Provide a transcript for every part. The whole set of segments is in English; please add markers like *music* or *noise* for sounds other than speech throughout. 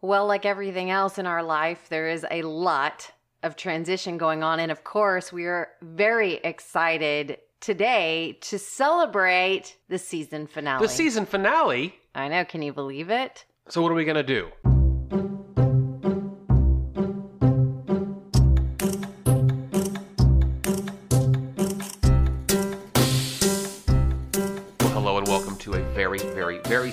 Well, like everything else in our life, there is a lot of transition going on. And of course, we are very excited today to celebrate the season finale. The season finale. I know. Can you believe it? So, what are we going to do?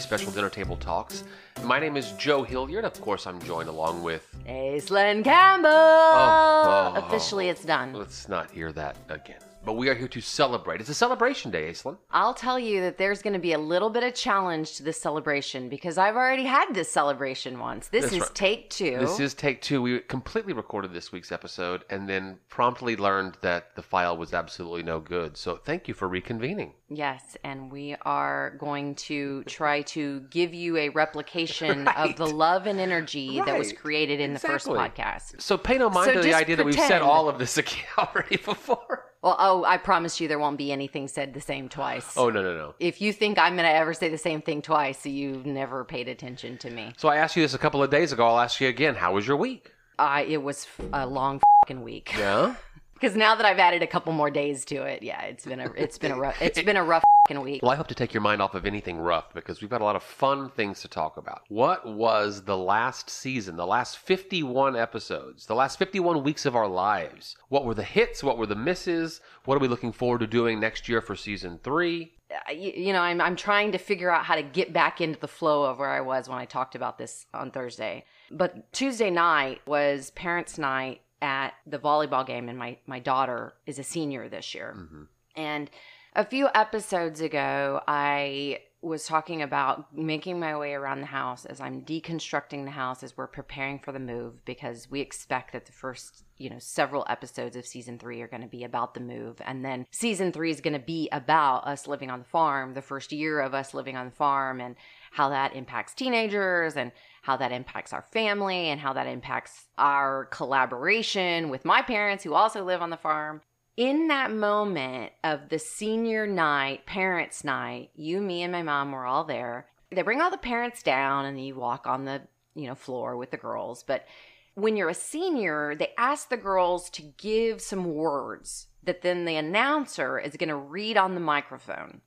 Special dinner table talks. My name is Joe Hilliard. Of course, I'm joined along with. Aislinn Campbell. Oh, oh, oh. Officially, it's done. Let's not hear that again. But we are here to celebrate. It's a celebration day, Aislinn. I'll tell you that there's going to be a little bit of challenge to this celebration because I've already had this celebration once. This That's is right. take two. This is take two. We completely recorded this week's episode and then promptly learned that the file was absolutely no good. So thank you for reconvening. Yes, and we are going to try to give you a replication Right. *laughs* of the love and energy that was created in the first podcast. So pay no mind So to the idea that we've said all of this *laughs* already before. Well, oh, I promise you there won't be anything said the same twice. Oh no no no. If you think I'm going to ever say the same thing twice, you've never paid attention to me. So I asked you this a couple of days ago. I'll ask you again. How was your week? I it was a long fucking week. Yeah. *laughs* Because now that I've added a couple more days to it, yeah, it's been a it's been a rough it's been a rough week. Well, I hope to take your mind off of anything rough because we've got a lot of fun things to talk about. What was the last season, the last 51 episodes, the last 51 weeks of our lives? What were the hits? What were the misses? What are we looking forward to doing next year for season three? Uh, you, you know, I'm I'm trying to figure out how to get back into the flow of where I was when I talked about this on Thursday. But Tuesday night was parents' night at the volleyball game, and my my daughter is a senior this year. Mm-hmm. And a few episodes ago, I was talking about making my way around the house as I'm deconstructing the house as we're preparing for the move because we expect that the first, you know, several episodes of season three are going to be about the move. And then season three is going to be about us living on the farm, the first year of us living on the farm and how that impacts teenagers and how that impacts our family and how that impacts our collaboration with my parents who also live on the farm in that moment of the senior night, parents' night, you, me, and my mom were all there. They bring all the parents down and you walk on the, you know, floor with the girls. But when you're a senior, they ask the girls to give some words that then the announcer is going to read on the microphone.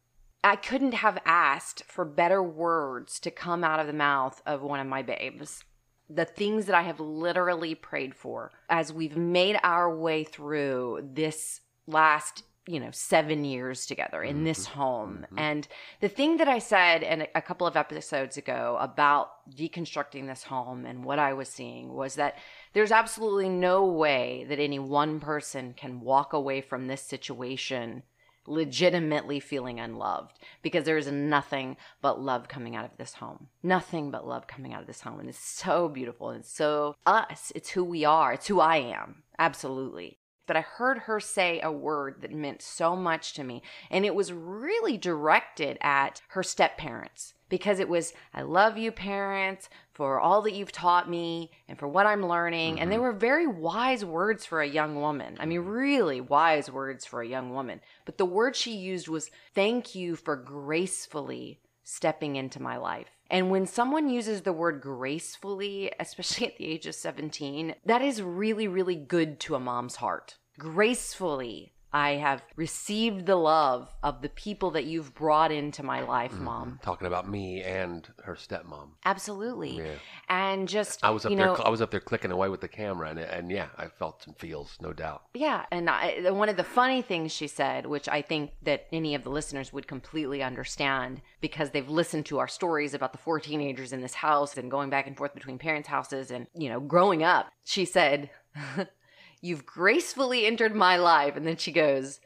I couldn't have asked for better words to come out of the mouth of one of my babes. The things that I have literally prayed for as we've made our way through this last, you know, seven years together in this mm-hmm. home. Mm-hmm. And the thing that I said in a- a couple of episodes ago about deconstructing this home and what I was seeing was that there's absolutely no way that any one person can walk away from this situation legitimately feeling unloved because there is nothing but love coming out of this home. Nothing but love coming out of this home. And it's so beautiful. And it's so us. It's who we are. It's who I am. Absolutely. But I heard her say a word that meant so much to me. And it was really directed at her step parents because it was, I love you, parents, for all that you've taught me and for what I'm learning. And they mm-hmm. were very wise words for a young woman. I mean, really wise words for a young woman. But the word she used was, thank you for gracefully stepping into my life. And when someone uses the word gracefully, especially at the age of 17, that is really, really good to a mom's heart. Gracefully, I have received the love of the people that you've brought into my life, mm-hmm. mom. Talking about me and her stepmom. Absolutely. Yeah. And just, I was up you there. know, I was up there clicking away with the camera, and, and yeah, I felt some feels, no doubt. Yeah, and I, one of the funny things she said, which I think that any of the listeners would completely understand because they've listened to our stories about the four teenagers in this house and going back and forth between parents' houses and, you know, growing up. She said, *laughs* You've gracefully entered my life. And then she goes,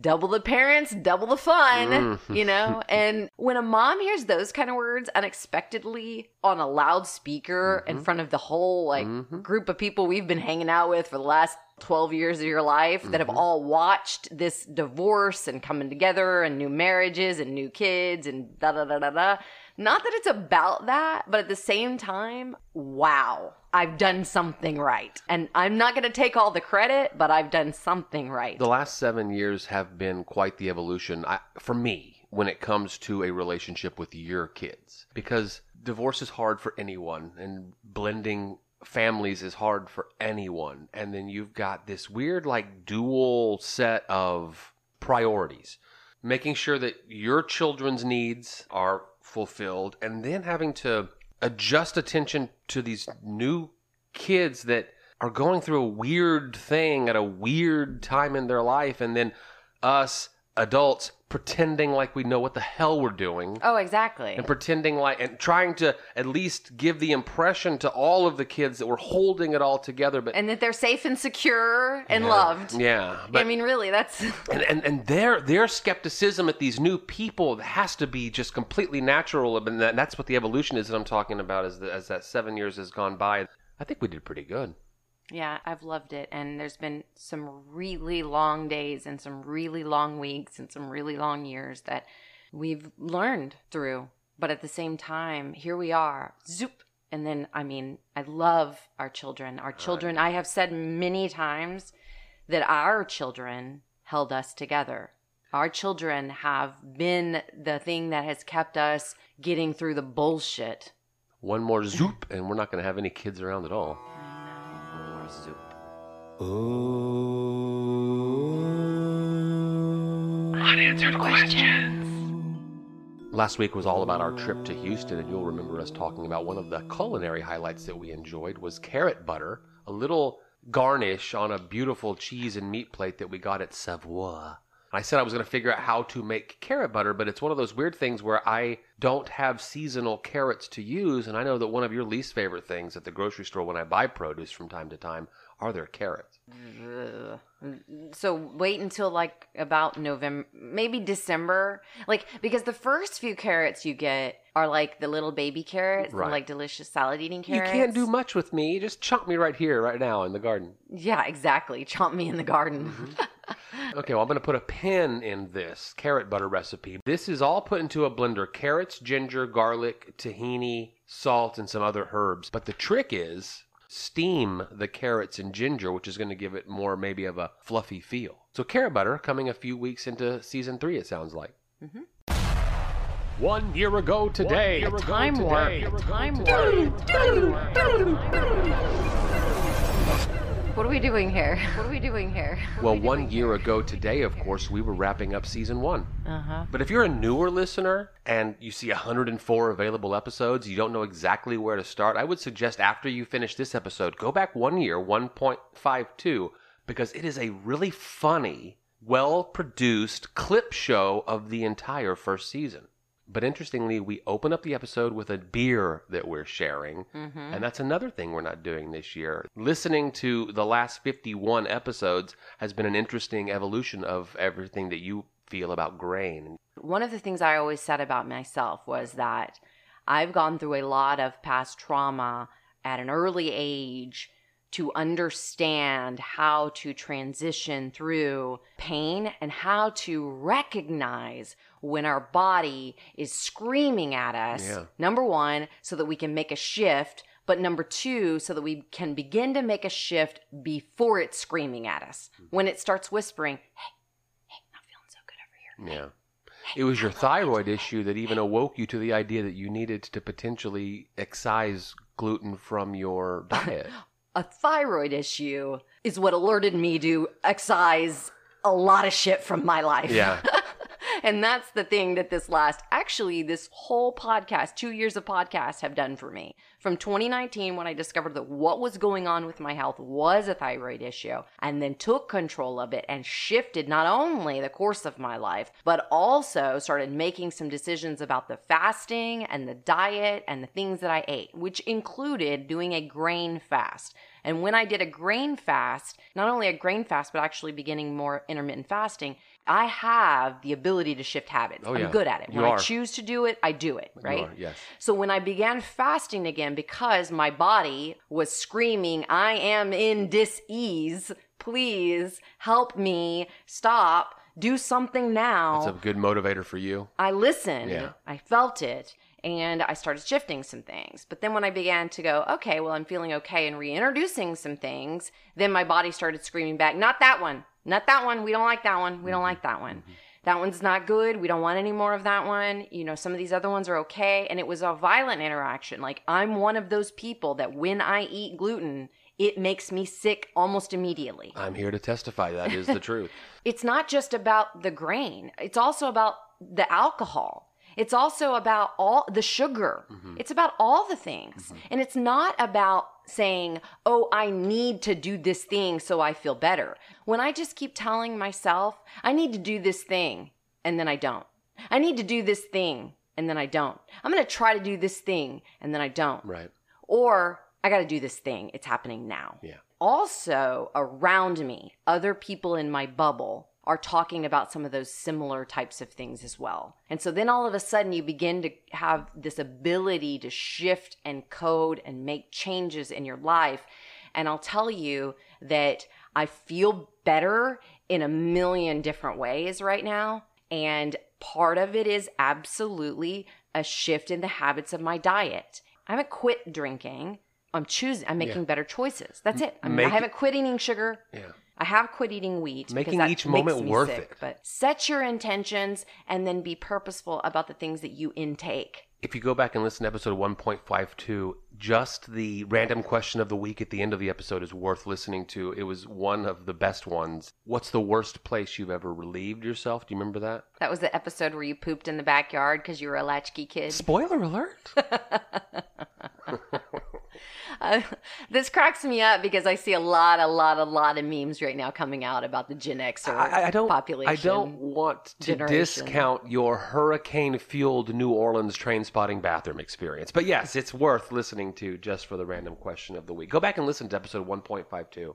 Double the parents, double the fun, mm. you know? *laughs* And when a mom hears those kind of words unexpectedly on a loudspeaker mm-hmm. in front of the whole like mm-hmm. group of people we've been hanging out with for the last 12 years of your life that have mm-hmm. all watched this divorce and coming together and new marriages and new kids and da da da da da. Not that it's about that, but at the same time, wow, I've done something right. And I'm not going to take all the credit, but I've done something right. The last seven years have been quite the evolution I, for me when it comes to a relationship with your kids because divorce is hard for anyone, and blending families is hard for anyone. And then you've got this weird, like, dual set of priorities making sure that your children's needs are fulfilled, and then having to adjust attention to these new kids that are going through a weird thing at a weird time in their life, and then us adults pretending like we know what the hell we're doing Oh, exactly. and pretending like and trying to at least give the impression to all of the kids that we're holding it all together but and that they're safe and secure and loved. yeah I mean, really, that's *laughs* and, and and their their skepticism at these new people has to be just completely natural and that, that's what the evolution is that I'm talking about as the, as that 7 years has gone by I think we did pretty good Yeah, I've loved it. And there's been some really long days and some really long weeks and some really long years that we've learned through. But at the same time, here we are, zoop. And then, I mean, I love our children. Our children, I have said many times that our children held us together. Our children have been the thing that has kept us getting through the bullshit. one more zoop and we're not going to have any kids around at all I know, more zoop. Last week was all about our trip to Houston, and you'll remember us talking about one of the culinary highlights that we enjoyed was carrot butter, a little garnish on a beautiful cheese and meat plate that we got at Savoie. I said I was going to figure out how to make carrot butter, but it's one of those weird things where I don't have seasonal carrots to use, and I know that one of your least favorite things at the grocery store when I buy produce from time to time are their carrots. Ugh. So wait until like about November, maybe December. Like because the first few carrots you get are like the little baby carrots, Right. like delicious salad eating carrots. You can't do much with me. Just chomp me right here, right now in the garden. Yeah, exactly. Chomp me in the garden. Mm-hmm. *laughs* Okay, well, I'm going to put a pin in this carrot butter recipe. This is all put into a blender carrots, ginger, garlic, tahini, salt, and some other herbs. But the trick is steam the carrots and ginger, which is going to give it more maybe of a fluffy feel. So, carrot butter coming a few weeks into season three, it sounds like. Mm-hmm. One year ago today. a time warp. Time warp. What are we doing here? *laughs* What are we doing here? Well, one year ago today, of course, we were wrapping up season one. Uh huh. But if you're a newer listener and you see 104 available episodes, you don't know exactly where to start, I would suggest after you finish this episode, go back one year, 1.52, because it is a really funny, well produced clip show of the entire first season. But interestingly, we open up the episode with a beer that we're sharing. Mm-hmm. And that's another thing we're not doing this year. Listening to the last 51 episodes has been an interesting evolution of everything that you feel about grain. One of the things I always said about myself was that I've gone through a lot of past trauma at an early age to understand how to transition through pain and how to recognize when our body is screaming at us. Yeah. Number one, so that we can make a shift. But number two, so that we can begin to make a shift before it's screaming at us. Hmm. When it starts whispering, hey, hey, not feeling so good over here. Yeah. It was your thyroid issue that even awoke you to the idea that you needed to potentially excise gluten from your *laughs* diet. a thyroid issue is what alerted me to excise a lot of shit from my life. yeah. *laughs* and that's the thing that this last, actually, this whole podcast, two years of podcast have done for me. From 2019, when I discovered that what was going on with my health was a thyroid issue, and then took control of it and shifted not only the course of my life, but also started making some decisions about the fasting and the diet and the things that I ate, which included doing a grain fast. And when I did a grain fast, not only a grain fast, but actually beginning more intermittent fasting, I have the ability to shift habits. Oh, yeah. I'm good at it. You when I choose to do it, I do it, right? are, yes. So when I began fasting again, because my body was screaming, I am in dis-ease, please help me stop, do something now. That's a good motivator for you. I listened, Yeah. I felt it, and I started shifting some things. But then when I began to go, okay, well, I'm feeling okay and reintroducing some things, then my body started screaming back, not that one, not that one. We don't like that one. We don't mm-hmm. like that one. Mm-hmm. that one's not good. We don't want any more of that one. You know, some of these other ones are okay. And it was a violent interaction. Like, I'm one of those people that when I eat gluten, it makes me sick almost immediately. I'm here to testify that is the *laughs* truth. It's not just about the grain, it's also about the alcohol. It's also about all the sugar. Mm-hmm. It's about all the things. Mm-hmm. And it's not about saying, oh, I need to do this thing so I feel better. When I just keep telling myself, I need to do this thing, and then I don't. I need to do this thing, and then I don't. I'm going to try to do this thing, and then I don't. Right. Or I got to do this thing. It's happening now. Yeah. Also, around me, other people in my bubble are talking about some of those similar types of things as well. And so then all of a sudden you begin to have this ability to shift and code and make changes in your life. And I'll tell you that I feel better in a million different ways right now. And part of it is absolutely a shift in the habits of my diet. I haven't quit drinking. I'm choosing, I'm making better choices. That's it. I'm, I haven't quit eating sugar. Yeah. I have quit eating wheat. Making each moment worth sick, it. But set your intentions and then be purposeful about the things that you intake. If you go back and listen to episode 1.52, just the random question of the week at the end of the episode is worth listening to. It was one of the best ones. What's the worst place you've ever relieved yourself? Do you remember that? That was the episode where you pooped in the backyard because you were a latchkey kid. Spoiler alert. *laughs* Uh, this cracks me up because I see a lot, a lot, a lot of memes right now coming out about the Gen Xer I, I don't. population. I don't want to generation. discount your hurricane-fueled New Orleans train spotting bathroom experience, but yes, it's worth listening to just for the random question of the week. Go back and listen to episode 1.52.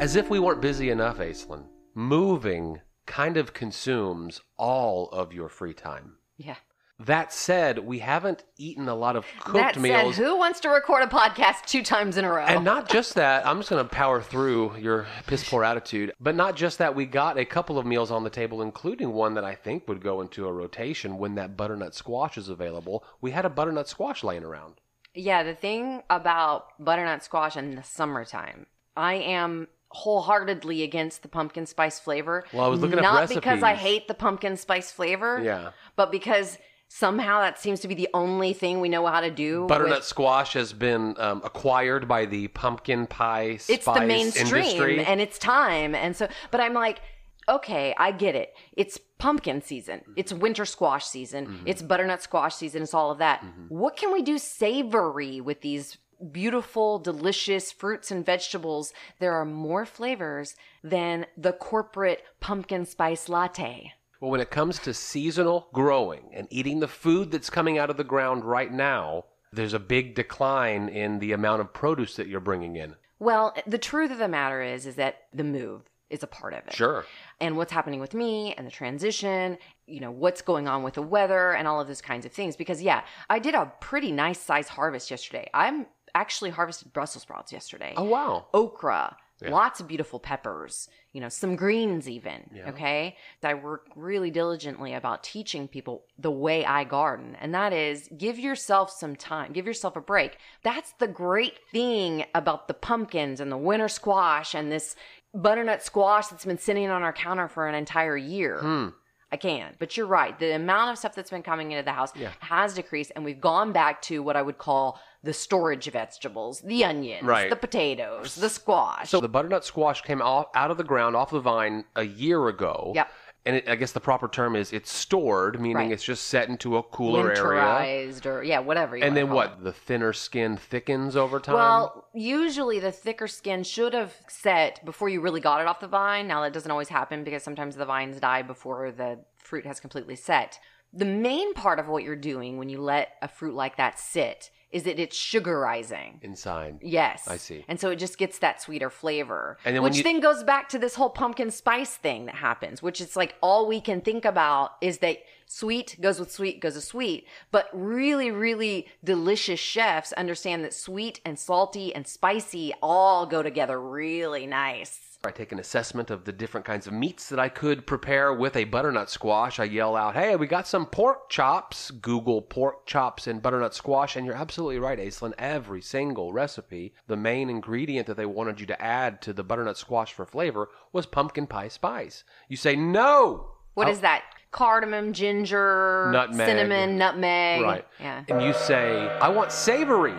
As if we weren't busy enough, Aislinn, moving kind of consumes all of your free time. Yeah. That said, we haven't eaten a lot of cooked that meals. said, who wants to record a podcast two times in a row? And not just that, I'm just going to power through your piss poor attitude. But not just that, we got a couple of meals on the table, including one that I think would go into a rotation when that butternut squash is available. We had a butternut squash laying around. Yeah, the thing about butternut squash in the summertime, I am wholeheartedly against the pumpkin spice flavor. Well, I was looking up not because I hate the pumpkin spice flavor, Yeah. but because somehow that seems to be the only thing we know how to do. Butternut with- squash has been um, acquired by the pumpkin pie spice it's the mainstream industry. and it's time, and so. But I'm like, okay, I get it. It's pumpkin season. It's winter squash season. Mm-hmm. It's butternut squash season. It's all of that. What can we do savory with these beautiful, delicious fruits and vegetables? There are more flavors than the corporate pumpkin spice latte. Well, when it comes to seasonal growing and eating the food that's coming out of the ground right now, there's a big decline in the amount of produce that you're bringing in. Well, the truth of the matter is, is that the move is a part of it. Sure. and what's happening with me and the transition, you know, what's going on with the weather and all of those kinds of things. Because, yeah, I did a pretty nice size harvest yesterday. I'm actually harvested Brussels sprouts yesterday, Oh, wow. okra, Yeah. lots of beautiful peppers, you know, some greens even. Yeah. Okay. I work really diligently about teaching people the way I garden. And that is give yourself some time, give yourself a break. That's the great thing about the pumpkins and the winter squash and this butternut squash that's been sitting on our counter for an entire year. Hmm. I can. But you're right. The amount of stuff that's been coming into the house Yeah. has decreased, and we've gone back to what I would call the storage vegetables, the onions, Right. the potatoes, the squash. So the butternut squash came off, out of the ground, off the vine, a year ago. Yep. And it, I guess the proper term is it's stored, meaning Right. it's just set into a cooler area. winterized or yeah, whatever. You And then what? it. The thinner skin thickens over time. Well, usually the thicker skin should have set before you really got it off the vine. Now that doesn't always happen because sometimes the vines die before the fruit has completely set. The main part of what you're doing when you let a fruit like that sit is that it's sugarizing. inside. Yes. I see. And so it just gets that sweeter flavor. And then which you- then goes back to this whole pumpkin spice thing that happens, which it's like all we can think about is that sweet goes with sweet goes with sweet. But really, really delicious chefs understand that sweet and salty and spicy all go together really nice. I take an assessment of the different kinds of meats that I could prepare with a butternut squash. I yell out, hey, we got some pork chops. Google pork chops and butternut squash. And you're absolutely right, Aislinn. Every single recipe, the main ingredient that they wanted you to add to the butternut squash for flavor was pumpkin pie spice. You say, no! What is that? Cardamom, ginger, Nutmeg. cinnamon, nutmeg. Right. Yeah. And you say, I want savory.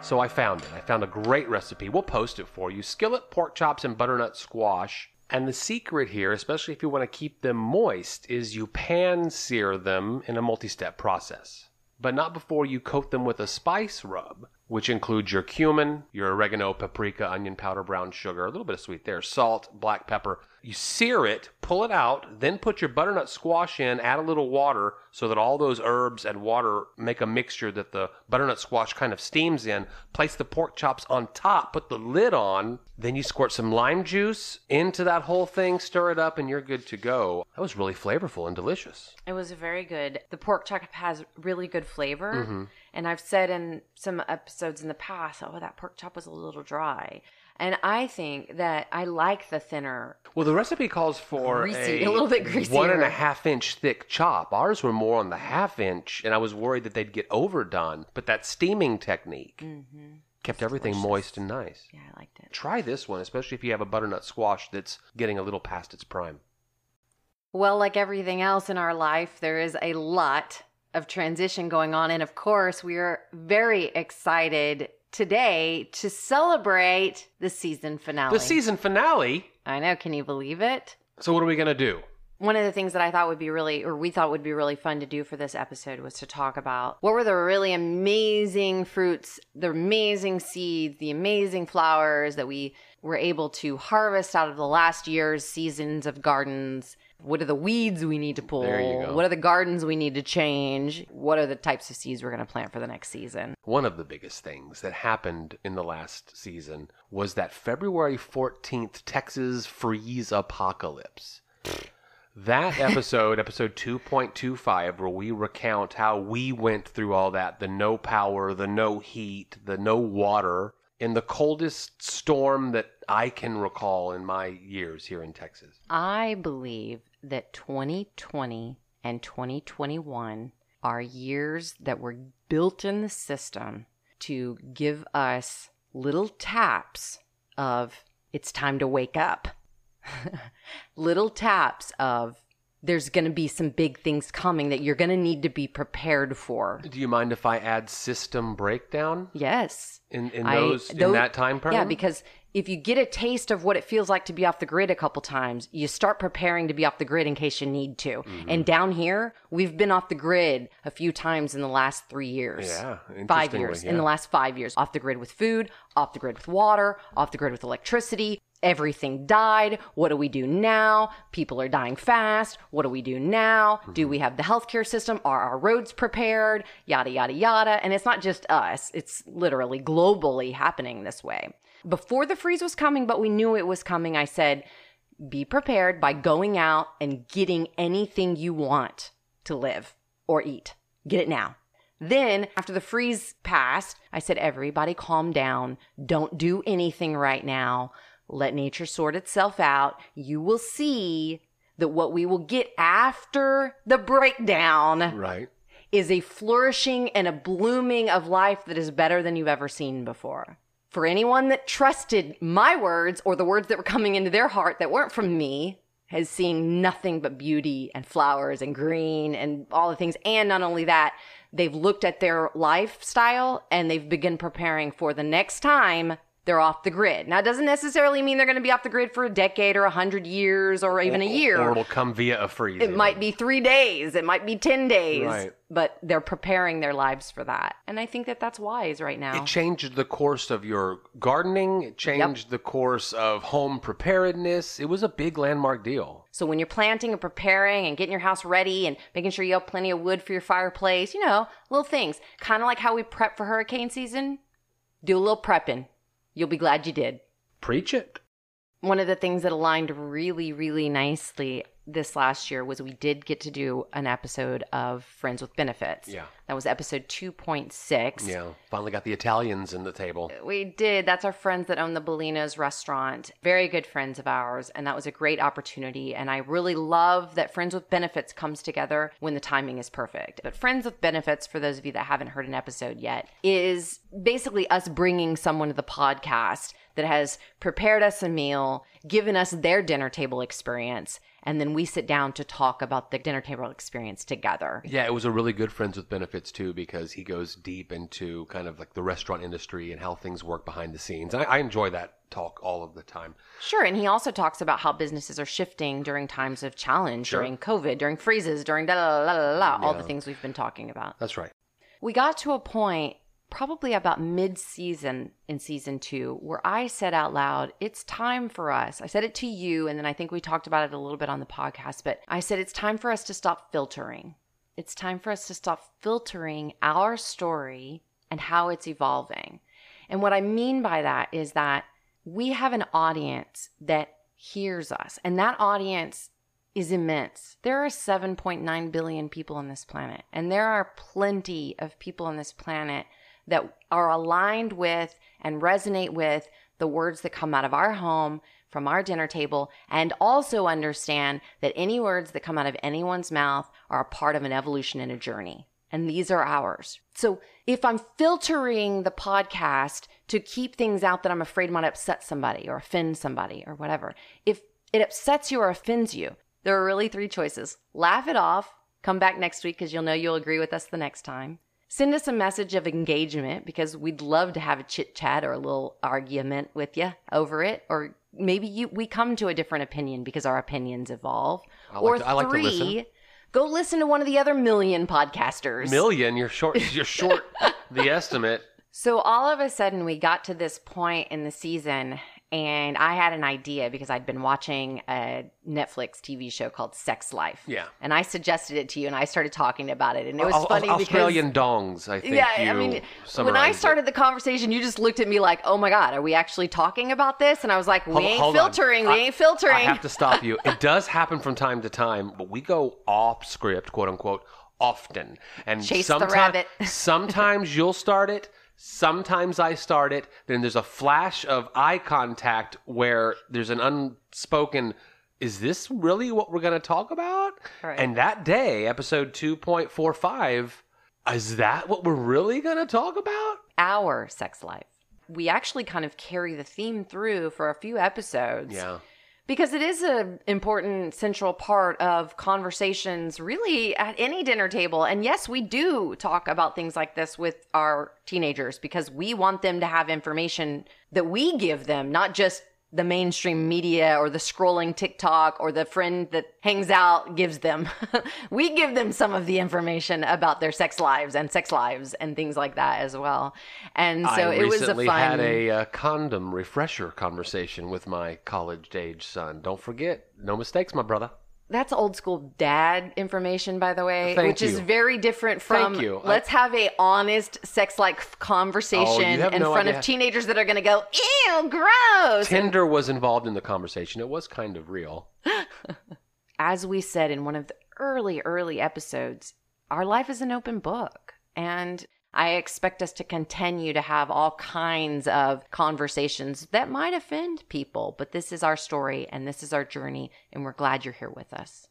So I found it. I found a great recipe. We'll post it for you. Skillet pork chops and butternut squash. And the secret here, especially if you want to keep them moist, is you pan sear them in a multi step process. But not before you coat them with a spice rub, which includes your cumin, your oregano, paprika, onion powder, brown sugar, a little bit of sweet there, salt, black pepper. You sear it, pull it out, then put your butternut squash in, add a little water so that all those herbs and water make a mixture that the butternut squash kind of steams in. Place the pork chops on top, put the lid on, then you squirt some lime juice into that whole thing, stir it up, and you're good to go. That was really flavorful and delicious. It was very good. The pork chop has really good flavor. Mm-hmm. And I've said in some episodes in the past, oh, that pork chop was a little dry. And I think that I like the thinner. Well, the recipe calls for Greasy, a little bit greasier. one and a half inch thick chop. Ours were more on the half inch, and I was worried that they'd get overdone. But that steaming technique mm-hmm. kept everything moist and nice. Yeah, I liked it. Try this one, especially if you have a butternut squash that's getting a little past its prime. Well, like everything else in our life, there is a lot of transition going on. And of course, we are very excited today to celebrate the season finale. The season finale. I know. Can you believe it? So, what are we going to do? One of the things that I thought would be really, or we thought would be really fun to do for this episode was to talk about what were the really amazing fruits, the amazing seeds, the amazing flowers that we were able to harvest out of the last year's seasons of gardens. What are the weeds we need to pull? There you go. What are the gardens we need to change? What are the types of seeds we're going to plant for the next season? One of the biggest things that happened in the last season was that February 14th Texas freeze apocalypse. That *laughs* episode, episode 2.25, where we recount how we went through all that the no power, the no heat, the no water, in the coldest storm that I can recall in my years here in Texas. I believe that 2020 and 2021 are years that were built in the system to give us little taps of it's time to wake up. *laughs* little taps of there's going to be some big things coming that you're going to need to be prepared for. Do you mind if I add system breakdown Yes. in, in I- those in that time frame? Yeah, because if you get a taste of what it feels like to be off the grid a couple times, you start preparing to be off the grid in case you need to. Mm-hmm. And down here, we've been off the grid a few times in the last three years. Yeah, Five years. yeah. In the last five years. Off the grid with food, off the grid with water, off the grid with electricity. Everything died. What do we do now? People are dying fast. What do we do now? Mm-hmm. Do we have the healthcare system? Are our roads prepared? Yada, yada, yada. And it's not just us, it's literally globally happening this way. Before the freeze was coming, but we knew it was coming, I said, be prepared by going out and getting anything you want to live or eat. Get it now. Then, after the freeze passed, I said, everybody calm down. Don't do anything right now. Let nature sort itself out. You will see that what we will get after the breakdown right. is a flourishing and a blooming of life that is better than you've ever seen before. For anyone that trusted my words or the words that were coming into their heart that weren't from me, has seen nothing but beauty and flowers and green and all the things. And not only that, they've looked at their lifestyle and they've begun preparing for the next time they're off the grid. Now, it doesn't necessarily mean they're going to be off the grid for a decade or a hundred years or even a year. Or it'll come via a freeze. It might be three days. It might be 10 days. Right. But they're preparing their lives for that. And I think that that's wise right now. It changed the course of your gardening. It changed the course of home preparedness. It was a big landmark deal. so when you're planting and preparing and getting your house ready and making sure you have plenty of wood for your fireplace, you know, little things. Kind of like how we prep for hurricane season. Do a little prepping. You'll be glad you did. Preach it. One of the things that aligned really, really nicely this last year was we did get to do an episode of Friends with Benefits. Yeah. That was episode 2.6. Yeah. Finally got the Italians in the table. We did. That's our friends that own the Bellina's restaurant. Very good friends of ours. And that was a great opportunity. And I really love that Friends with Benefits comes together when the timing is perfect. But Friends with Benefits, for those of you that haven't heard an episode yet, is basically us bringing someone to the podcast that has prepared us a meal, given us their dinner table experience, and then we sit down to talk about the dinner table experience together. Yeah, it was a really good Friends with Benefits too because he goes deep into kind of like the restaurant industry and how things work behind the scenes. I, I enjoy that talk all of the time. Sure, and he also talks about how businesses are shifting during times of challenge, Sure. during COVID, during freezes, during da la la la la, all the things we've been talking about. That's right. We got to a point probably about mid-season in season 2 where I said out loud, "It's time for us." I said it to you and then I think we talked about it a little bit on the podcast, but I said it's time for us to stop filtering. It's time for us to stop filtering our story and how it's evolving. And what I mean by that is that we have an audience that hears us, and that audience is immense. There are 7.9 billion people on this planet, and there are plenty of people on this planet that are aligned with and resonate with the words that come out of our home from our dinner table and also understand that any words that come out of anyone's mouth are a part of an evolution and a journey. And these are ours. So if I'm filtering the podcast to keep things out that I'm afraid might upset somebody or offend somebody or whatever, if it upsets you or offends you, there are really three choices. Laugh it off, come back next week because you'll know you'll agree with us the next time. Send us a message of engagement because we'd love to have a chit chat or a little argument with you over it. Or maybe you we come to a different opinion because our opinions evolve. I like or to- I like to three, listen. go listen to one of the other million podcasters. Million, you're short. *laughs* You're short the estimate. So all of a sudden, we got to this point in the season, and I had an idea because I'd been watching a Netflix TV show called Sex Life. Yeah. And I suggested it to you, and I started talking about it, and it was funny Australian dongs, I think. yeah, I mean, when I summarized it. started the conversation, you just looked at me like, "Oh my god, are we actually talking about this?" And I was like, "We Hold- ain't hold filtering. I- we ain't filtering." I have to stop you. It does happen from time to time, but we go off script, quote unquote, often. And Chase the rabbit. sometimes you'll start it. Sometimes I start it. Then there's a flash of eye contact where there's an unspoken. Is this really what we're going to talk about? Right. And that day, episode 2.45, is that what we're really going to talk about? Our sex life. We actually kind of carry the theme through for a few episodes. Yeah. Because it is an important central part of conversations, really, at any dinner table. And yes, we do talk about things like this with our teenagers because we want them to have information that we give them, not just the mainstream media or the scrolling TikTok or the friend that hangs out gives them. *laughs* we give them some of the information about their sex lives and sex lives and things like that as well. And so I it was a recently fun. had a uh, condom refresher conversation with my college age son. Don't forget, no mistakes, my brother. That's old school dad information, by the way, Thank which is very different from Thank you. Let's have a honest sex like conversation Oh, in no front idea. of teenagers that are going to go, ew, gross. Tinder was involved in the conversation. It was kind of real. *laughs* As we said in one of the early, early episodes, our life is an open book. And I expect us to continue to have all kinds of conversations that might offend people, but this is our story and this is our journey, and we're glad you're here with us.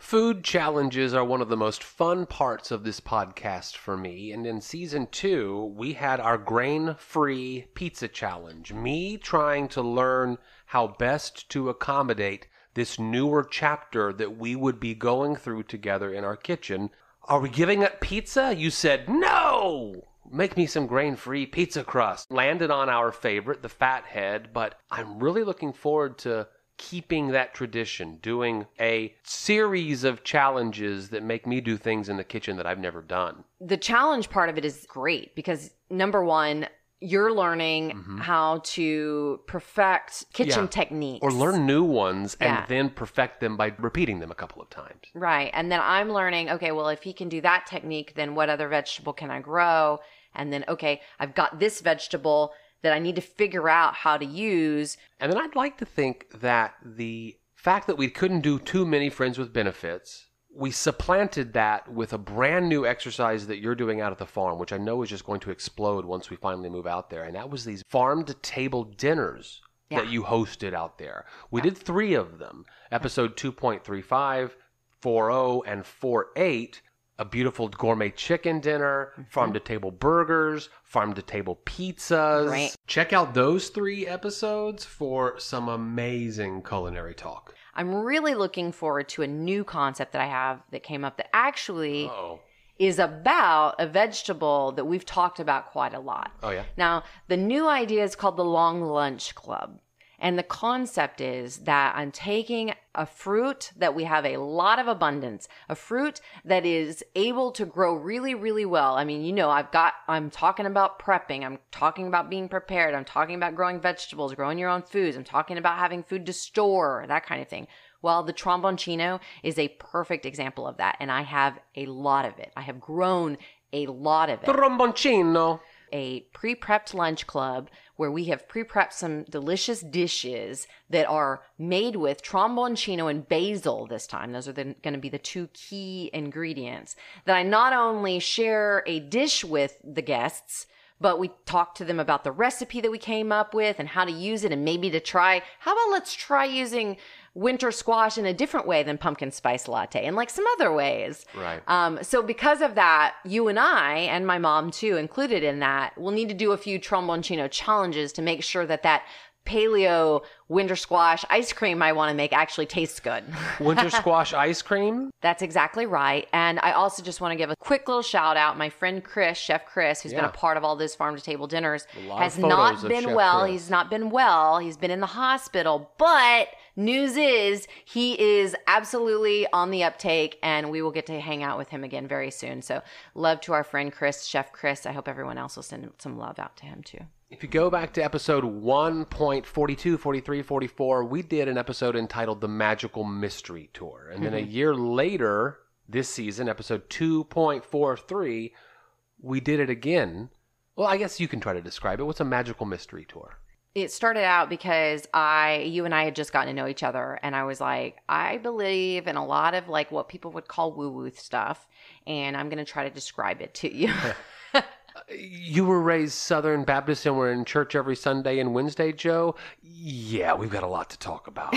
Food challenges are one of the most fun parts of this podcast for me. And in season two, we had our grain free pizza challenge. Me trying to learn how best to accommodate this newer chapter that we would be going through together in our kitchen. Are we giving up pizza? You said no! Make me some grain free pizza crust. Landed on our favorite, the Fathead, but I'm really looking forward to keeping that tradition, doing a series of challenges that make me do things in the kitchen that I've never done. the challenge part of it is great because number one, you're learning how to perfect kitchen Mm-hmm. Yeah. techniques Or learn new ones and Yeah. then perfect them by repeating them a couple of times. Right. And then I'm learning, okay, well, if he can do that technique, then what other vegetable can I grow? And then, okay, I've got this vegetable that I need to figure out how to use. And then I'd like to think that the fact that we couldn't do too many friends with benefits, we supplanted that with a brand new exercise that you're doing out at the farm, which I know is just going to explode once we finally move out there. And that was these farm to table dinners Yeah. that you hosted out there. We did three of them episode 2.35, 40, and 48. A beautiful gourmet chicken dinner, Mm-hmm. farm to table burgers, farm to table pizzas. Right. Check out those three episodes for some amazing culinary talk. I'm really looking forward to a new concept that I have that came up that actually Oh. is about a vegetable that we've talked about quite a lot. Oh, yeah. Now, the new idea is called the Long Lunch Club. And the concept is that I'm taking a fruit that we have a lot of abundance, a fruit that is able to grow really, really well. I mean, you know, I've got, I'm talking about prepping. I'm talking about being prepared. I'm talking about growing vegetables, growing your own foods. I'm talking about having food to store, that kind of thing. Well, the tromboncino is a perfect example of that. And I have a lot of it. I have grown a lot of it Tromboncino. A pre prepped lunch club where we have pre prepped some delicious dishes that are made with tromboncino and basil this time. Those are going to be the two key ingredients that I not only share a dish with the guests, but we talk to them about the recipe that we came up with and how to use it and maybe to try. How about let's try using winter squash in a different way than pumpkin spice latte and like some other ways. Right. Um, so because of that, you and I and my mom too, included in that, we'll need to do a few tromboncino challenges to make sure that that paleo winter squash ice cream I want to make actually tastes good. *laughs* Winter squash ice cream. That's exactly right. And I also just want to give a quick little shout out. My friend Chris, Chef Chris, who's been a part of all those farm to table dinners, has not been Chef well. Chris. He's not been well. He's been in the hospital. But news is he is absolutely on the uptake and we will get to hang out with him again very soon. So love to our friend Chris, Chef Chris. I hope everyone else will send some love out to him too. If you go back to episode 1.42, 43, 44, we did an episode entitled The Magical Mystery Tour. And then a mm-hmm. year later, this season, episode 2.43, we did it again. Well, I guess you can try to describe it. What's a magical mystery tour? It started out because I, you and I had just gotten to know each other, and I was like, I believe in a lot of like what people would call woo woo stuff, and I'm going to try to describe it to you. *laughs* Uh, *laughs* you were raised Southern Baptist and were in church every Sunday and Wednesday, Joe? Yeah, we've got a lot to talk about.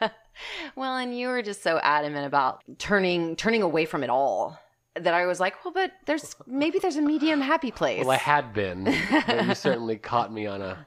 *laughs* well, and you were just so adamant about turning turning away from it all that I was like, well, but there's maybe there's a medium happy place. Well, I had been. *laughs* but you certainly caught me on a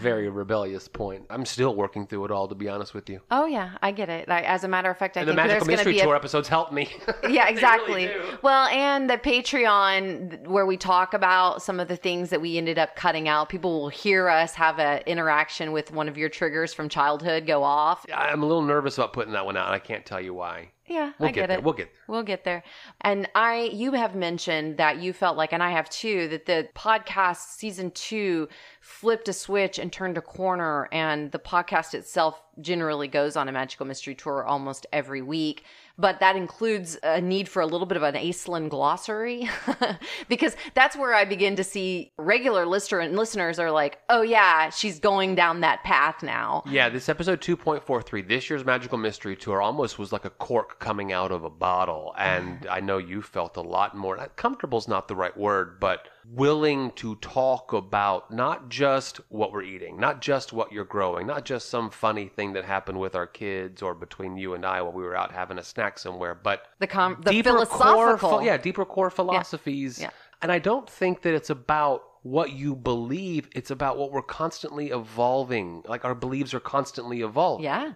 very rebellious point. I'm still working through it all, to be honest with you. oh yeah, I get it. I, as a matter of fact, I And the think Magical there's Mystery be a Tour episodes helped me. *laughs* yeah exactly really well and the patreon where we talk about some of the things that we ended up cutting out people will hear us have an interaction with one of your triggers from childhood go off I'm a little nervous about putting that one out. I can't tell you why. Yeah We'll i get, get, there. it We'll get there. We'll get there. And I, you have mentioned that you felt like, and I have too, that the podcast season two flipped a switch and turned a corner. And the podcast itself generally goes on a magical mystery tour almost every week. But that includes a need for a little bit of an Aislinn glossary *laughs* because that's where I begin to see regular lister and listeners are like, oh yeah, she's going down that path now. Yeah, this episode 2.43, this year's Magical Mystery Tour, almost was like a cork coming out of a bottle. And *sighs* I know you felt a lot more, comfortable is not the right word, but willing to talk about not just what we're eating, not just what you're growing, not just some funny thing that happened with our kids or between you and I while we were out having a snack somewhere, but The com- the deeper philosophical. core, yeah, deeper core philosophies. Yeah. And I don't think that it's about what you believe. It's about what we're constantly evolving. Like our beliefs are constantly evolving. Yeah.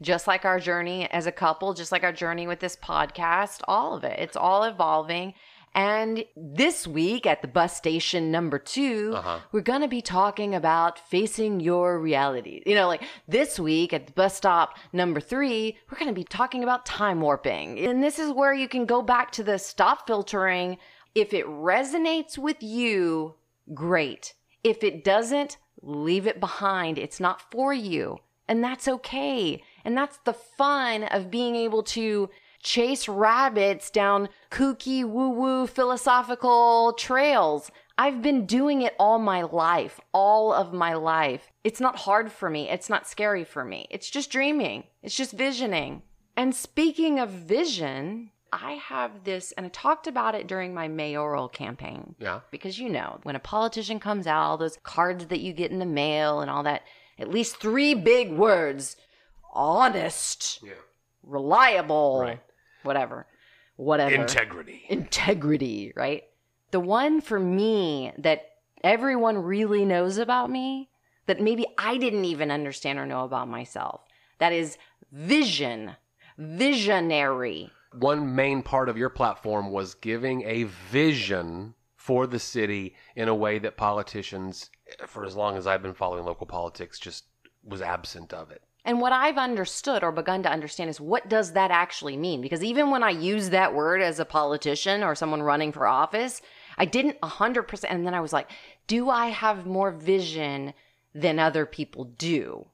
Just like our journey as a couple, just like our journey with this podcast, all of it. It's all evolving. And this week at the bus station number 2 Uh-huh. we're going to be talking about facing your reality. You know, like this week at the bus stop number three, we're going to be talking about time warping. And this is where you can go back to the stop filtering. If it resonates with you, great. If it doesn't, leave it behind. It's not for you. And that's okay. And that's the fun of being able to chase rabbits down kooky, woo woo philosophical trails. I've been doing it all my life, all of my life. It's not hard for me. It's not scary for me. It's just dreaming. It's just visioning. And speaking of vision, I have this, and I talked about it during my mayoral campaign. Yeah. Because you know, when a politician comes out, all those cards that you get in the mail and all that, at least three big words honest, Yeah. reliable, Right. Whatever, whatever. Integrity. Integrity, right? The one for me that everyone really knows about me, that maybe I didn't even understand or know about myself, that is vision, visionary. One main part of your platform was giving a vision for the city in a way that politicians, for as long as I've been following local politics, just was absent of it. And what I've understood or begun to understand is what does that actually mean? Because even when I use that word as a politician or someone running for office, I didn't 100%. And then I was like, do I have more vision than other people do?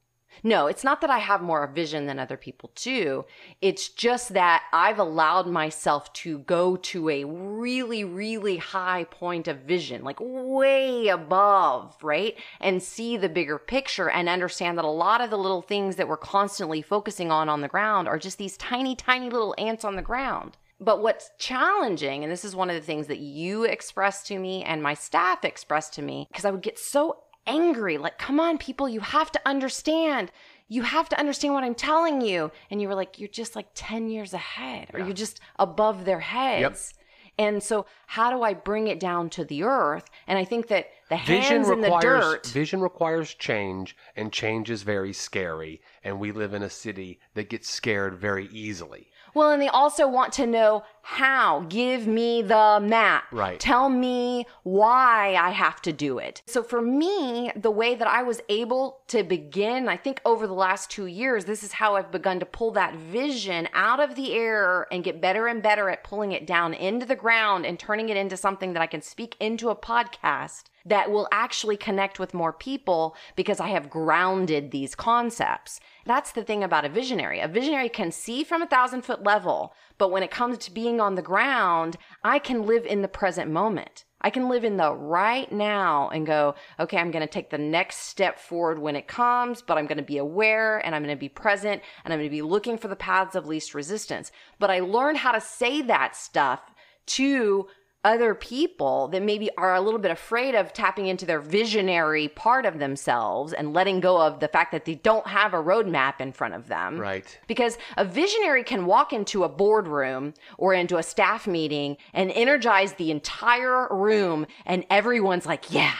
No, it's not that I have more vision than other people do. It's just that I've allowed myself to go to a really, really high point of vision, like way above, right? And see the bigger picture and understand that a lot of the little things that we're constantly focusing on on the ground are just these tiny, tiny little ants on the ground. But what's challenging, and this is one of the things that you expressed to me and my staff expressed to me, because I would get so angry. Like, come on, people, you have to understand. You have to understand what I'm telling you. And you were like, you're just like 10 years ahead, or you're just above their heads. And so, how do I bring it down to the earth? And I think that the Vision hands in the requires dirt. vision requires change, and change is very scary. And we live in a city that gets scared very easily. Well, and they also want to know how. Give me the map. Right. Tell me why I have to do it. So for me, the way that I was able to begin, I think over the last two years, this is how I've begun to pull that vision out of the air and get better and better at pulling it down into the ground and turning it into something that I can speak into a podcast that will actually connect with more people because I have grounded these concepts. That's the thing about a visionary. A visionary can see from a thousand foot level, but when it comes to being on the ground, I can live in the present moment. I can live in the right now and go, okay, I'm going to take the next step forward when it comes, but I'm going to be aware and I'm going to be present and I'm going to be looking for the paths of least resistance. But I learned how to say that stuff to other people that maybe are a little bit afraid of tapping into their visionary part of themselves and letting go of the fact that they don't have a roadmap in front of them. Right. Because a visionary can walk into a boardroom or into a staff meeting and energize the entire room, and everyone's like, yeah.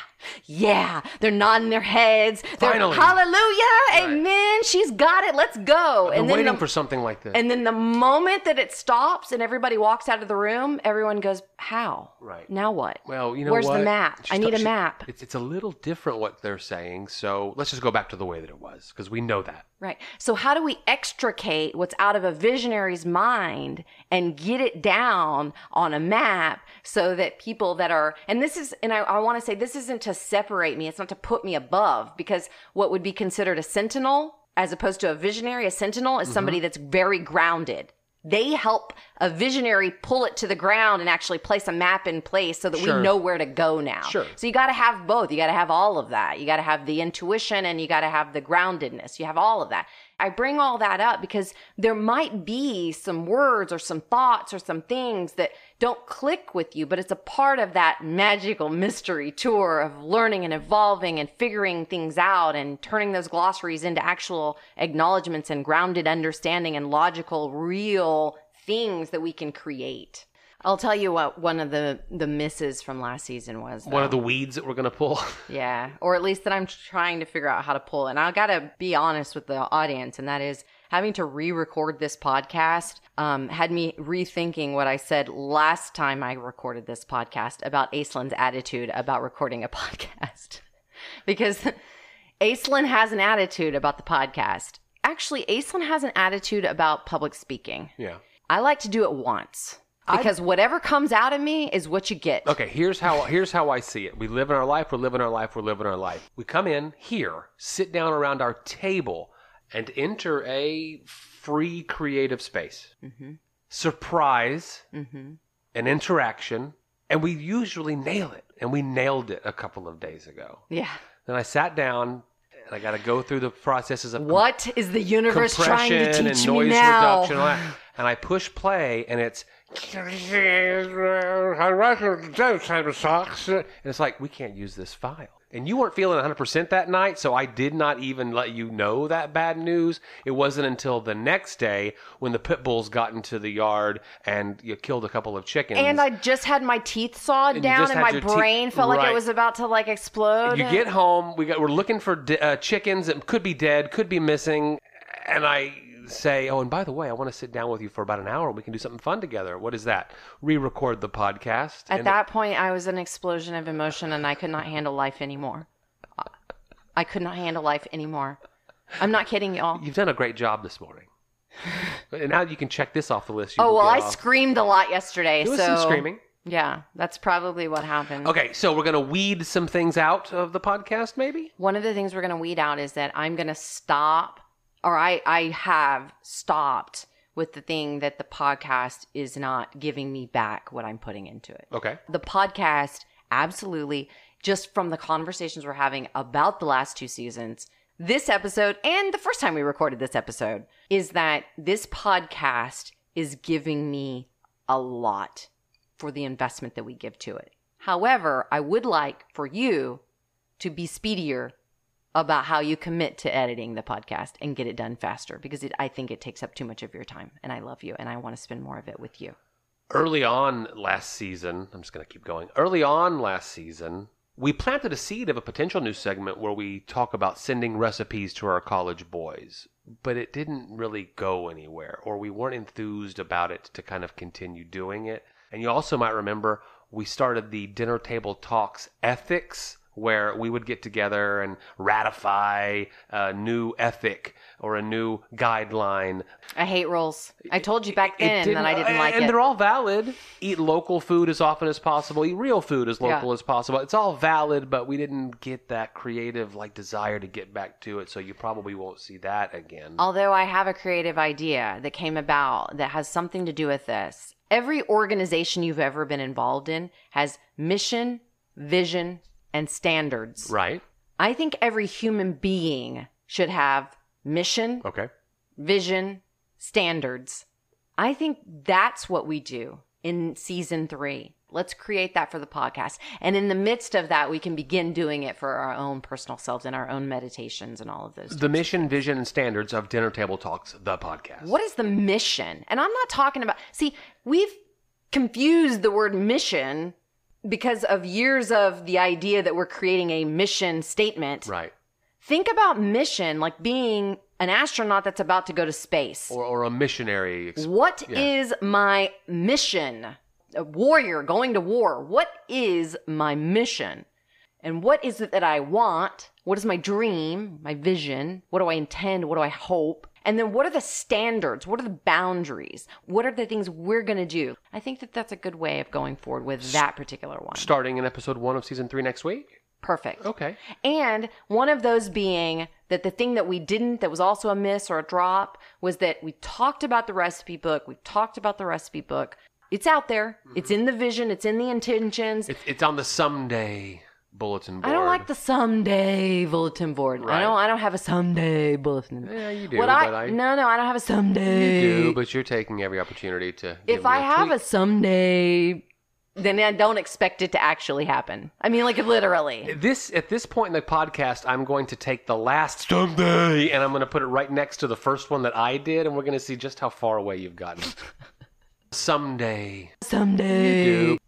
Yeah, they're nodding their heads. They're, Finally. Hallelujah, amen. She's got it. Let's go. I'm and then waiting the- for something like this. and then the moment that it stops and everybody walks out of the room, everyone goes, "How? Right. now what? well, you know where's what? the map? I Just- need a she- map." It's, it's a little different what they're saying. So let's just go back to the way that it was because we know that. Right. So how do we extricate what's out of a visionary's mind and get it down on a map so that people that are, and this is, and I, I want to say this isn't to separate me. It's not to put me above because what would be considered a sentinel as opposed to a visionary, a sentinel is Mm-hmm. somebody that's very grounded. They help a visionary pull it to the ground and actually place a map in place so that Sure. we know where to go now. Sure. So you got to have both. You got to have all of that. You got to have the intuition and you got to have the groundedness. You have all of that. I bring all that up because there might be some words or some thoughts or some things that don't click with you, but it's a part of that magical mystery tour of learning and evolving and figuring things out and turning those glossaries into actual acknowledgments and grounded understanding and logical, real things that we can create. I'll tell you what one of the the misses from last season was. One of the weeds that we're going to pull. *laughs* Yeah, or at least that I'm trying to figure out how to pull. And I got to be honest with the audience, and that is having to re-record this podcast um, had me rethinking what I said last time I recorded this podcast about Aislinn's attitude about recording a *laughs* podcast, because Aislinn has an attitude about the podcast. Actually, Aislinn has an attitude about public speaking. yeah. I like to do it once because whatever comes out of me is what you get. Okay, here's how here's how I see it. We live in our life, we're living our life, we're living our life. We come in here, sit down around our table, and enter a free creative space. Mm-hmm. Surprise, Mm-hmm. an interaction, And we usually nail it. And we nailed it a couple of days ago. Yeah. Then I sat down and I got to go through the processes of What is the universe trying to teach and me noise now? reduction and. *sighs* And I push play and it's and it's like we can't use this file. And you weren't feeling 100% that night, so I did not even let you know that bad news. It wasn't until the next day when the pit bulls got into the yard and you killed a couple of chickens. And I just had my teeth sawed And down, and my your teeth- brain felt like it was about to like explode. You get home. We got. We're looking for di- uh, chickens that could be dead, could be missing, and I say, "Oh, and by the way, I want to sit down with you for about an hour. We can do something fun together. What is that? Re-record the podcast." At that point, I was an explosion of emotion, and I could not handle life anymore. I could not handle life anymore. I'm not kidding, y'all. you've done a great job this morning. *laughs* and now you can check this off the list. You Oh well, I off. screamed a lot yesterday. There was so some screaming. Yeah, that's probably what happened. Okay, so we're gonna weed some things out of the podcast, maybe. One of the things we're going to weed out is that I'm going to stop, or I, I have stopped with the thing that the podcast is not giving me back what I'm putting into it. Okay. The podcast, absolutely, just from the conversations we're having about the last two seasons, this episode, and the first time we recorded this episode, is that this podcast is giving me a lot for the investment that we give to it. However, I would like for you to be speedier about how you commit to editing the podcast and get it done faster because it, I think it takes up too much of your time. And I love you and I want to spend more of it with you. early on last season, I'm just going to keep going. Early on last season, we planted a seed of a potential new segment where we talk about sending recipes to our college boys, but it didn't really go anywhere, or we weren't enthused about it to kind of continue doing it. And you also might remember we started the dinner table talks ethics where we would get together and ratify a new ethic or a new guideline I hate rules. I told you back then that I didn't and, like and it. And they're all valid. Eat local food as often as possible. Eat real food as local Yeah. as possible. It's all valid, but we didn't get that creative like desire to get back to it. So you probably won't see that again. Although I have a creative idea that came about that has something to do with this. Every organization you've ever been involved in has mission, vision, and standards. right? I think every human being should have mission, Okay. vision, standards. I think that's what we do in season three. Let's create that for the podcast. And in the midst of that, we can begin doing it for our own personal selves and our own meditations and all of those. The mission, vision, and standards of Dinner Table Talks, the podcast. What is the mission? And I'm not talking about, see, we've confused the word mission because of years of the idea that we're creating a mission statement. Right. Think about mission like being an astronaut that's about to go to space. Or, or a missionary. Ex- What Yeah. is my mission? A warrior going to war. What is my mission? And what is it that I want? What is my dream, my vision? What do I intend? What do I hope? And then what are the standards? What are the boundaries? What are the things we're going to do? I think that that's a good way of going forward with that particular one. starting in episode one of season three next week? Perfect. Okay. And one of those being that the thing that we didn't, that was also a miss or a drop, was that we talked about the recipe book. We talked about the recipe book. It's out there. Mm-hmm. It's in the vision. It's in the intentions. It's, it's on the someday bulletin board. I don't like the someday bulletin board. Right. I don't. I don't have a someday bulletin. board. Yeah, you do, What but I, I- no no I don't have a someday. You do, but you're taking every opportunity to. if I a have tweak. a someday, then I don't expect it to actually happen. I mean, like literally. this at this point in the podcast, I'm going to take the last someday and I'm going to put it right next to the first one that I did, and we're going to see just how far away you've gotten. *laughs* someday, Someday. do.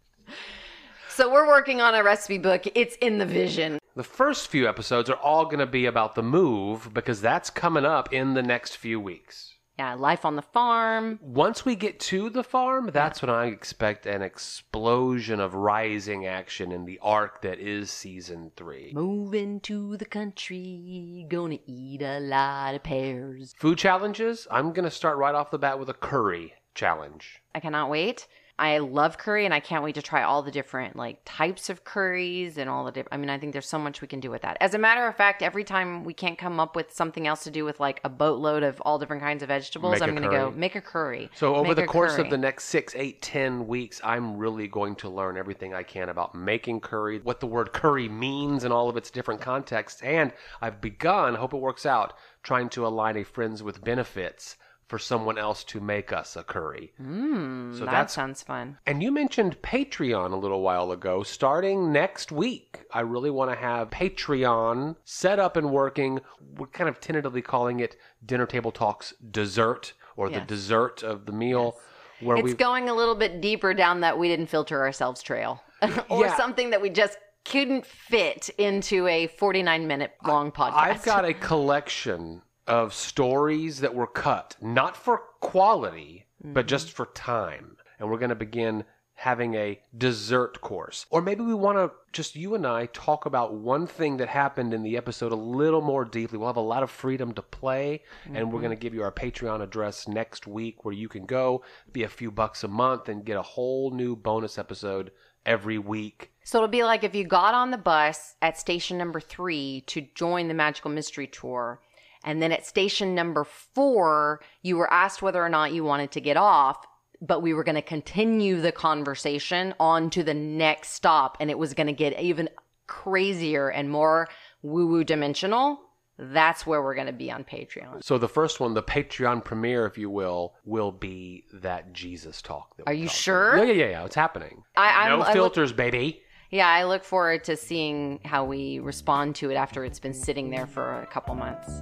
So we're working on a recipe book. It's in the vision. The first few episodes are all going to be about the move because that's coming up in the next few weeks. Yeah, life on the farm. Once we get to the farm, that's when I expect an explosion of rising action in the arc that is season three. Moving to the country, gonna eat a lot of pears. Food challenges, I'm going to start right off the bat with a curry challenge. I cannot wait. I love curry and I can't wait to try all the different like types of curries and all the different. I mean, I think there's so much we can do with that. As a matter of fact, every time we can't come up with something else to do with like a boatload of all different kinds of vegetables, Make I'm going to go make a curry. So over the course curry. of the next six, eight, ten weeks, I'm really going to learn everything I can about making curry, what the word curry means in all of its different contexts, and I've begun, hope it works out, trying to align a friends with benefits for someone else to make us a curry. Mm, So that sounds fun. And you mentioned Patreon a little while ago. Starting next week, I really want to have Patreon set up and working. We're kind of tentatively calling it Dinner Table Talks Dessert or the dessert of the meal. Where It's we going a little bit deeper down that we didn't filter ourselves trail *laughs* or Yeah. something that we just couldn't fit into a 49 minute long podcast. I've got a *laughs* collection of stories that were cut, not for quality, but just mm-hmm. for time. And we're going to begin having a dessert course. Or maybe we want to just you and I talk about one thing that happened in the episode a little more deeply. We'll have a lot of freedom to play, and we're mm-hmm. going to give you our Patreon address next week where you can go, be a few bucks a month, and get a whole new bonus episode every week. So it'll be like if you got on the bus at station number three to join the Magical Mystery Tour, and then at station number four, you were asked whether or not you wanted to get off, but we were going to continue the conversation on to the next stop, and it was going to get even crazier and more woo woo dimensional. That's where we're going to be on Patreon. So the first one, the Patreon premiere, if you will, will be that Jesus talk. That Are you sure? about. Yeah, yeah, yeah, yeah. It's happening. I- I'm- no I look- filters, baby. Yeah, I look forward to seeing how we respond to it after it's been sitting there for a couple months.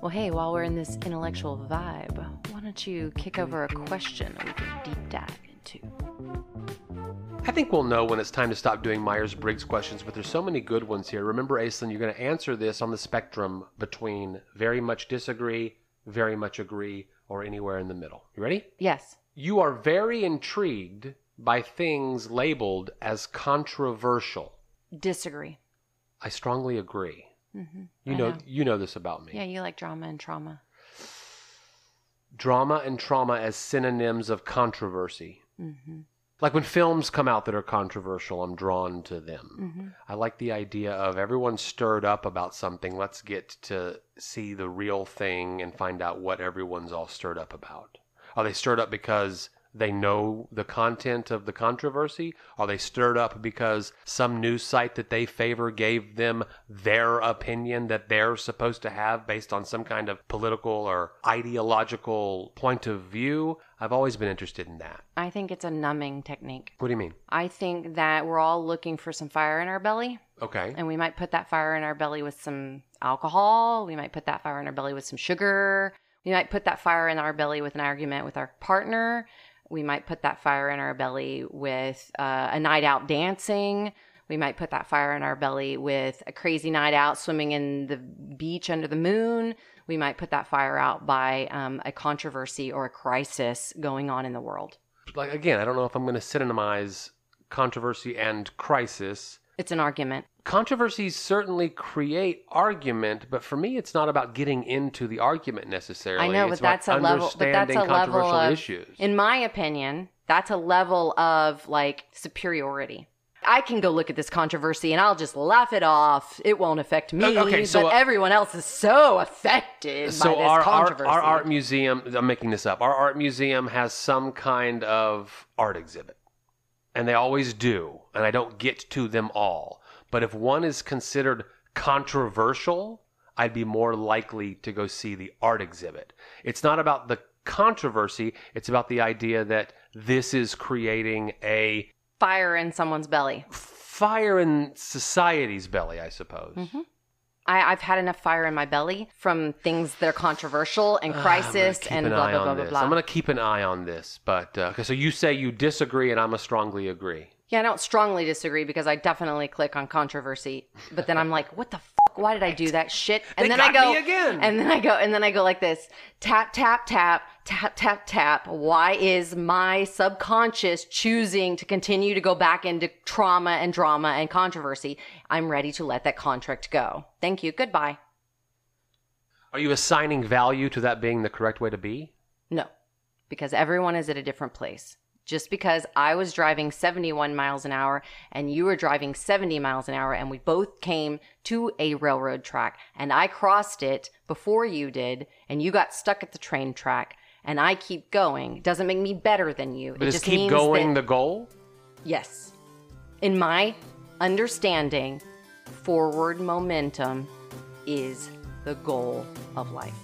Well, hey, while we're in this intellectual vibe, why don't you kick over a question that we can deep dive into? I think we'll know when it's time to stop doing Myers Briggs questions, but there's so many good ones here. Remember, Aislinn, you're going to answer this on the spectrum between very much disagree, very much agree, or anywhere in the middle. You ready? Yes. You are very intrigued by things labeled as controversial. Disagree. I strongly agree. hmm You know, know. you know this about me. Yeah, you like drama and trauma. Drama and trauma as synonyms of controversy. hmm Like when films come out that are controversial, I'm drawn to them. hmm I like the idea of everyone stirred up about something. Let's get to see the real thing and find out what everyone's all stirred up about. Are they stirred up because they know the content of the controversy? Are they stirred up because some news site that they favor gave them their opinion that they're supposed to have based on some kind of political or ideological point of view? I've always been interested in that. I think it's a numbing technique. What do you mean? I think that we're all looking for some fire in our belly, Okay. and we might put that fire in our belly with some alcohol. We might put that fire in our belly with some sugar. We might put that fire in our belly with an argument with our partner. We might put that fire in our belly with uh, a night out dancing. We might put that fire in our belly with a crazy night out swimming in the beach under the moon. We might put that fire out by um, a controversy or a crisis going on in the world. like again, I don't know if I'm going to synonymize controversy and crisis. It's an argument. Controversies certainly create argument, but for me, it's not about getting into the argument necessarily. I know, It's but that's a level. But that's a level controversial of, issues. in my opinion, that's a level of like superiority. I can go look at this controversy and I'll just laugh it off. It won't affect me, Okay, so, but uh, everyone else is so affected so by this our, our, our art museum, I'm making this up. Our art museum has some kind of art exhibit, and they always do, and I don't get to them all. But if one is considered controversial, I'd be more likely to go see the art exhibit. It's not about the controversy, it's about the idea that this is creating a Fire in someone's belly. fire in society's belly, I suppose. Mhm. I, I've had enough fire in my belly from things that are controversial and Ah, crisis and an blah blah blah blah blah. I'm going to keep an eye on this, but uh. So you say you disagree, and I'm a strongly agree. Yeah, I don't strongly disagree because I definitely click on controversy. But then I'm like, what the fuck? Why did I do that shit? *laughs* And They then got I go me again. And then I go and then I go like this. Tap tap tap tap tap tap. Why is my subconscious choosing to continue to go back into trauma and drama and controversy? I'm ready to let that contract go. Thank you. Goodbye. Are you assigning value to that being the correct way to be? No. Because everyone is at a different place. Just because I was driving 71 miles an hour and you were driving 70 miles an hour and we both came to a railroad track and I crossed it before you did and you got stuck at the train track and I keep going doesn't make me better than you. But it just keep going that- the goal? Yes. In my understanding, forward momentum is the goal of life.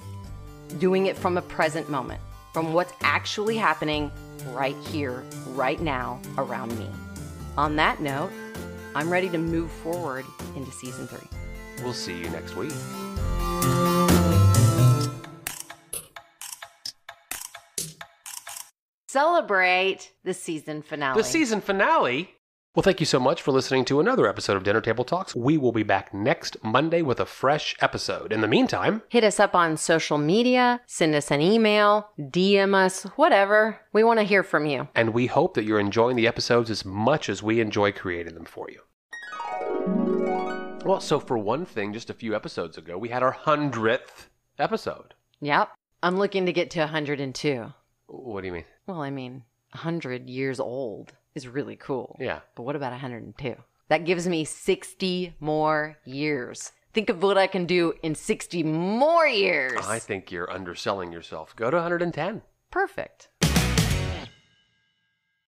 Doing it from a present moment, from what's actually happening right here, right now, around me. On that note, I'm ready to move forward into season three. We'll see you next week. Celebrate the season finale. The season finale. Well, thank you so much for listening to another episode of Dinner Table Talks. We will be back next Monday with a fresh episode. In the meantime, Hit us up on social media, send us an email, DM us, whatever. We want to hear from you. and we hope that you're enjoying the episodes as much as we enjoy creating them for you. Well, so for one thing, just a few episodes ago, we had our 100th episode. Yep. I'm looking to get to 102. What do you mean? Well, I mean, 100 years old is really cool. Yeah. But what about 102? That gives me 60 more years. Think of what I can do in 60 more years. I think you're underselling yourself. Go to 110. Perfect.